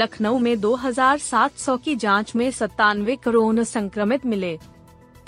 लखनऊ में 2,700 की जाँच में सत्तानवे कोरोना संक्रमित मिले।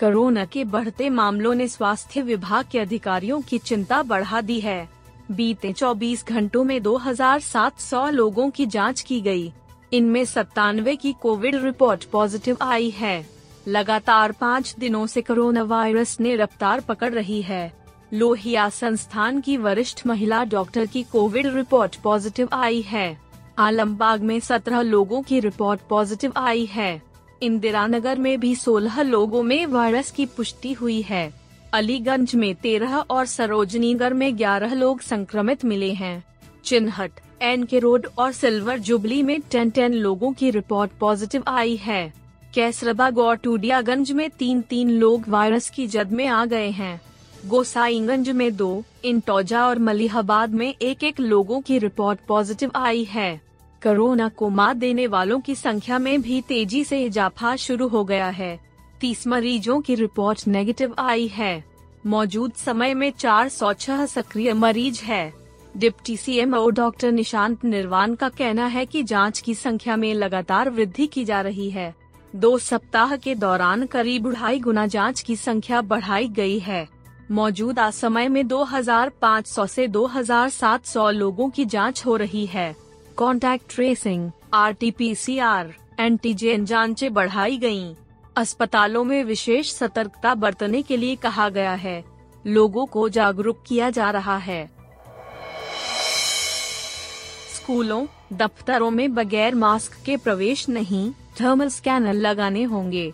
कोरोना के बढ़ते मामलों ने स्वास्थ्य विभाग के अधिकारियों की चिंता बढ़ा दी है। बीते 24 घंटों में 2,700 लोगों की जाँच की गई। इनमें सत्तानवे की कोविड रिपोर्ट पॉजिटिव आई है। लगातार पाँच दिनों से कोरोना वायरस ने रफ्तार पकड़ रही है। लोहिया संस्थान की वरिष्ठ महिला डॉक्टर की कोविड रिपोर्ट पॉजिटिव आई है। आलमबाग में 17 लोगों की रिपोर्ट पॉजिटिव आई है। इंदिरा नगर में भी 16 लोगों में वायरस की पुष्टि हुई है। अलीगंज में 13 और सरोजनीनगर में 11 लोग संक्रमित मिले हैं। चिन्हट एन के रोड और सिल्वर जुबली में टेन टेन लोगों की रिपोर्ट पॉजिटिव आई है। कैसरबाग और टूडियागंज में तीन तीन लोग वायरस की जद में आ गए हैं। गोसाईगंज में दो, इंटोजा और मलिहाबाद में एक एक लोगों की रिपोर्ट पॉजिटिव आई है। कोरोना को मात देने वालों की संख्या में भी तेज़ी से इजाफा शुरू हो गया है। तीस मरीजों की रिपोर्ट नेगेटिव आई है। मौजूद समय में 406 सक्रिय मरीज़ है। Deputy C M CMO doctor Nishant Nirvan का कहना है कि जाँच की संख्या में लगातार वृद्धि की जा रही है। दो सप्ताह के दौरान करीब ढाई गुना जाँच की संख्या बढ़ाई गई है। मौजूदा समय में 2,500 से 2,700 लोगों की जाँच हो रही है। Contact tracing R T P C R antigen जांचें बढ़ाई गई अस्पतालों में विशेष सतर्कता बरतने के लिए कहा गया है। लोगों को जागरूक किया जा रहा है। स्कूलों दफ्तरों में बगैर मास्क के प्रवेश नहीं थर्मल स्कैनर लगाने होंगे।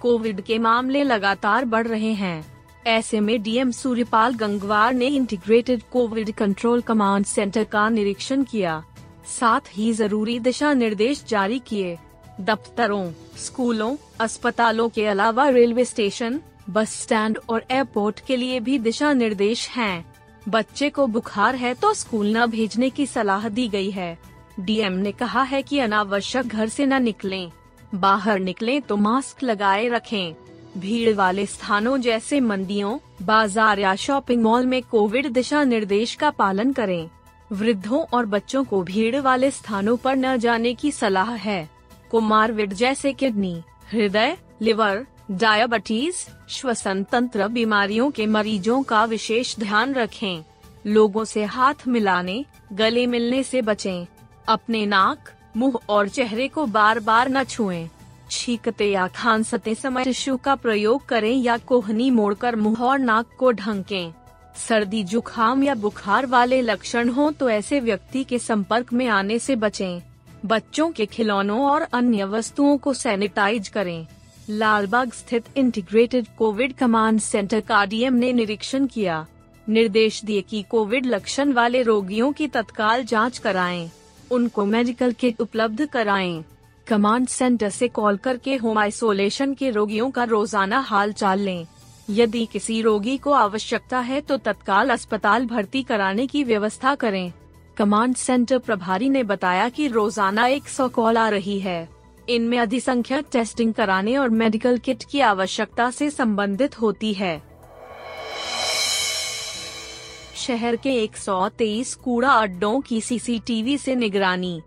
कोविड के मामले लगातार बढ़ रहे हैं। ऐसे में डीएम सूर्यपाल गंगवार ने integrated covid control command center का निरीक्षण किया। साथ ही ज़रूरी दिशा निर्देश जारी किए। दफ्तरों स्कूलों अस्पतालों के अलावा रेलवे स्टेशन बस स्टैंड और एयरपोर्ट के लिए भी दिशा निर्देश हैं। बच्चे को बुखार है तो स्कूल न भेजने की सलाह दी गई है। डीएम ने कहा है कि अनावश्यक घर से न निकलें, बाहर निकलें तो मास्क लगाए रखें। भीड़ वाले स्थानों जैसे मंडियों बाज़ार या शॉपिंग मॉल में कोविड दिशा निर्देश का पालन करें। वृद्धों और बच्चों को भीड़ वाले स्थानों पर न जाने की सलाह है। कुमारविड जैसे किडनी, हृदय, लिवर, डायबिटीज़, श्वसन तंत्र बीमारियों के मरीजों का विशेष ध्यान रखें। लोगों से हाथ मिलाने, गले मिलने से बचें। अपने नाक, मुँह और चेहरे को बार बार न छुएँ। छींकते या खांसते समय टिश्यू का प्रयोग करें या कोहनी मोड़कर मुँह और नाक को ढंकें। सर्दी जुखाम या बुखार वाले लक्षण हो तो ऐसे व्यक्ति के संपर्क में आने से बचें। बच्चों के खिलौनों और अन्य वस्तुओं को सैनिटाइज करें। लालबाग स्थित इंटीग्रेटेड कोविड कमांड सेंटर का डीएम ने निरीक्षण किया। निर्देश दिए कि कोविड लक्षण वाले रोगियों की तत्काल जाँच कराएँ, उनको मेडिकल किट उपलब्ध कराएँ। कमांड सेंटर से कॉल करके होम आइसोलेशन के रोगियों का रोज़ाना हाल चाल लें। यदि किसी रोगी को आवश्यकता है तो तत्काल अस्पताल भर्ती कराने की व्यवस्था करें। कमांड सेंटर प्रभारी ने बताया कि रोज़ाना 100 कॉल आ रही है। इनमें अधिसंख्यक टेस्टिंग कराने और मेडिकल किट की आवश्यकता से संबंधित होती है। शहर के 123 कूड़ा अड्डों की सीसीटीवी से निगरानी।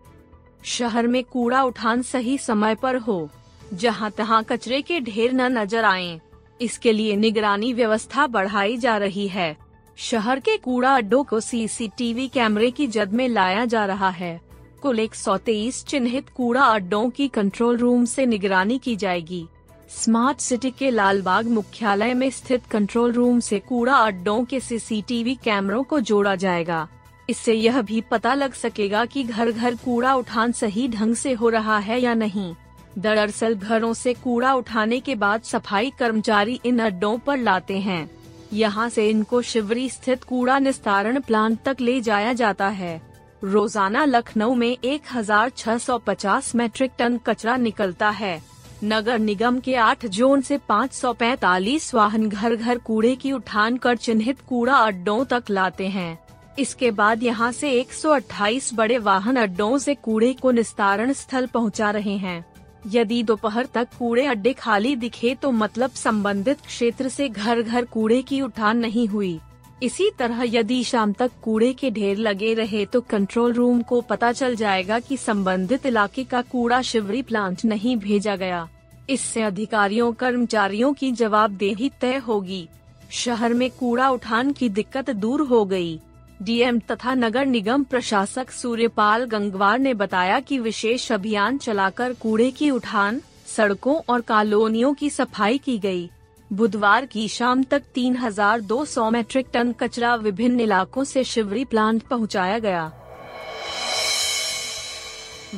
शहर में कूड़ा उठान सही समय पर हो जहाँ तहां कचरे के ढेर न नज़र आएँ। इसके लिए निगरानी व्यवस्था बढ़ाई जा रही है। शहर के कूड़ा अड्डों को सीसीटीवी कैमरे की जद में लाया जा रहा है। कुल एक सौ तेईस चिन्हित कूड़ा अड्डों की कंट्रोल रूम से निगरानी की जाएगी। स्मार्ट सिटी के लालबाग मुख्यालय में स्थित कंट्रोल रूम से कूड़ा अड्डों के सीसीटीवी कैमरों को जोड़ा जाएगा। इससे यह भी पता लग सकेगा कि घर घर कूड़ा उठान सही ढंग से हो रहा है या नहीं। दरअसल घरों से कूड़ा उठाने के बाद सफ़ाई कर्मचारी इन अड्डों पर लाते हैं। यहाँ से इनको शिवरी स्थित कूड़ा निस्तारण प्लांट तक ले जाया जाता है। रोज़ाना लखनऊ में 1650 मैट्रिक टन कचरा निकलता है। नगर निगम के आठ जोन से 545 वाहन घर घर कूड़े की उठान कर चिन्हित कूड़ा अड्डों तक लाते हैं। इसके बाद यहाँ से 128 बड़े वाहन अड्डों से कूड़े को निस्तारण स्थल पहुँचा रहे हैं। यदि दोपहर तक कूड़े अड्डे खाली दिखे तो मतलब संबंधित क्षेत्र से घर घर कूड़े की उठान नहीं हुई। इसी तरह यदि शाम तक कूड़े के ढेर लगे रहे तो कंट्रोल रूम को पता चल जाएगा कि संबंधित इलाके का कूड़ा शिवरी प्लांट नहीं भेजा गया। इससे अधिकारियों, कर्मचारियों की जवाबदेही तय होगी। शहर में कूड़ा उठान की दिक्कत दूर हो गई। डीएम तथा नगर निगम प्रशासक सूर्यपाल गंगवार ने बताया कि विशेष अभियान चलाकर कूड़े की उठान सड़कों और कॉलोनियों की सफ़ाई की गई। बुधवार की शाम तक 3,200 मैट्रिक टन कचरा विभिन्न इलाकों से शिवरी प्लांट पहुँचाया गया।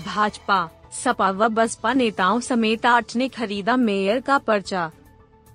भाजपा सपा व बसपा नेताओं समेत आठ ने खरीदा मेयर का पर्चा।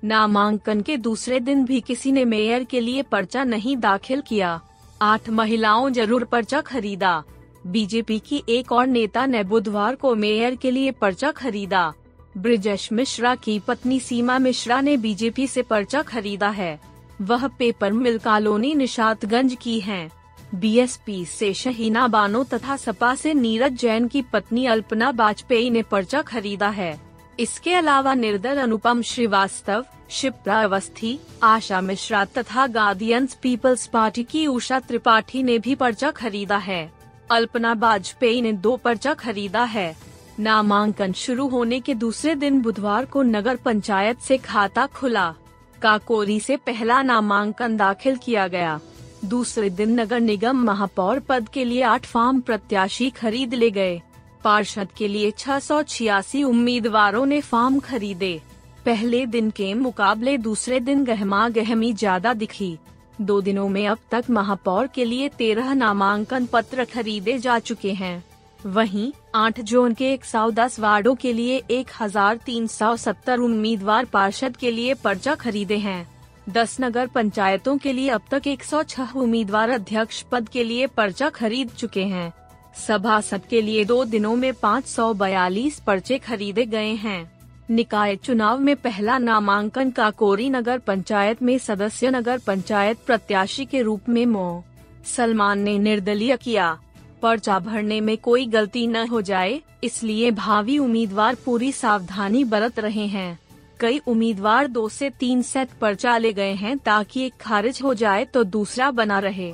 नामांकन के दूसरे दिन भी किसी ने मेयर के लिए पर्चा नहीं दाखिल किया। आठ महिलाओं ज़रूर पर्चा खरीदा। बीजेपी की एक और नेता ने बुधवार को मेयर के लिए पर्चा खरीदा। ब्रिजेश मिश्रा की पत्नी सीमा मिश्रा ने बीजेपी से पर्चा खरीदा है। वह पेपर मिल कॉलोनी निशातगंज की हैं। बीएसपी से शहीना बानो तथा सपा से नीरज जैन की पत्नी अल्पना वाजपेयी ने पर्चा खरीदा है। इसके अलावा निर्दल अनुपम श्रीवास्तव शिप्रा अवस्थी, आशा मिश्रा तथा गार्डियंस पीपल्स पार्टी की उषा त्रिपाठी ने भी पर्चा खरीदा है। अल्पना वाजपेयी ने दो पर्चा खरीदा है। नामांकन शुरू होने के दूसरे दिन बुधवार को नगर पंचायत से खाता खुला। काकोरी से पहला नामांकन दाखिल किया गया। दूसरे दिन नगर निगम महापौर पद के लिए आठ फॉर्म प्रत्याशी खरीद ले गए। पार्षद के लिए छह सौ छियासी उम्मीदवारों ने फॉर्म खरीदे। पहले दिन के मुकाबले दूसरे दिन गहमा गहमी ज़्यादा दिखी। दो दिनों में अब तक महापौर के लिए तेरह नामांकन पत्र खरीदे जा चुके हैं। वहीं, आठ जोन के 110 वार्डों के लिए 1370 उम्मीदवार पार्षद के लिए पर्चा खरीदे हैं। दस नगर पंचायतों के लिए अब तक 106 उम्मीदवार अध्यक्ष पद के लिए पर्चा खरीद चुके हैं। सभासद के लिए दो दिनों में 542 पर्चे खरीदे गए हैं। निकाय चुनाव में पहला नामांकन काकोरी नगर पंचायत में सदस्य नगर पंचायत प्रत्याशी के रूप में मो. सलमान ने निर्दलीय किया। पर्चा भरने में कोई गलती न हो जाए, इसलिए भावी उम्मीदवार पूरी सावधानी बरत रहे हैं। कई उम्मीदवार दो से तीन सेट पर्चा ले गए हैं ताकि एक खारिज हो जाए तो दूसरा बना रहे।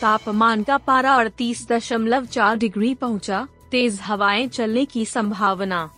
तापमान का पारा अड़तीस दशमलव चार डिग्री पहुँचा, तेज हवाएँ चलने की संभावना।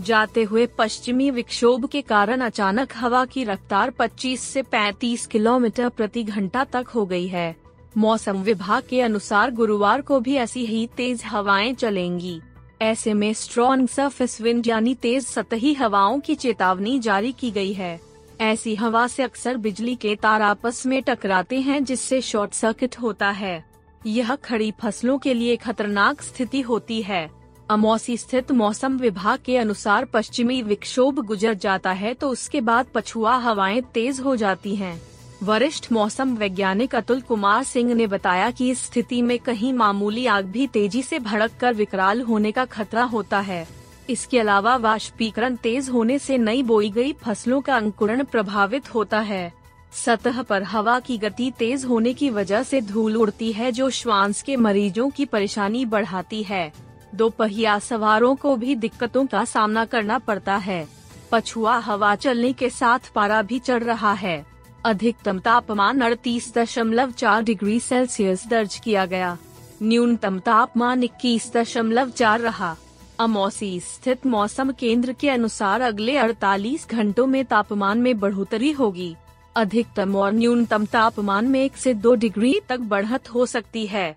जाते हुए पश्चिमी विक्षोभ के कारण अचानक हवा की रफ्तार 25 से 35 किलोमीटर प्रति घंटा तक हो गई है। मौसम विभाग के अनुसार गुरुवार को भी ऐसी ही तेज हवाएँ चलेंगी। ऐसे में स्ट्रॉन्ग सर्फिस विंड यानी तेज सतही हवाओं की चेतावनी जारी की गई है। ऐसी हवा से अक्सर बिजली के तार आपस में टकराते हैं, जिससे शॉर्ट सर्किट होता है। यह खड़ी फ़सलों के लिए खतरनाक स्थिति होती है। अमौसी स्थित मौसम विभाग के अनुसार पश्चिमी विक्षोभ गुजर जाता है तो उसके बाद पछुआ हवाएँ तेज हो जाती हैं। वरिष्ठ मौसम वैज्ञानिक अतुल कुमार सिंह ने बताया कि इस स्थिति में कहीं मामूली आग भी तेज़ी से भड़क कर विकराल होने का खतरा होता है। इसके अलावा वाष्पीकरण तेज होने से नई बोई गई फ़सलों का अंकुरण प्रभावित होता है। सतह पर हवा की गति तेज होने की वजह से धूल उड़ती है, जो श्वास के मरीजों की परेशानी बढ़ाती है। दो पहिया सवारों को भी दिक्कतों का सामना करना पड़ता है। पछुआ हवा चलने के साथ पारा भी चढ़ रहा है। अधिकतम तापमान अड़तीस दशमलव चार डिग्री सेल्सियस दर्ज किया गया। न्यूनतम तापमान इक्कीस दशमलव चार रहा। अमौसी स्थित मौसम केंद्र के अनुसार अगले 48 घंटों में तापमान में बढ़ोतरी होगी। अधिकतम और न्यूनतम तापमान में एक से दो डिग्री तक बढ़त हो सकती है।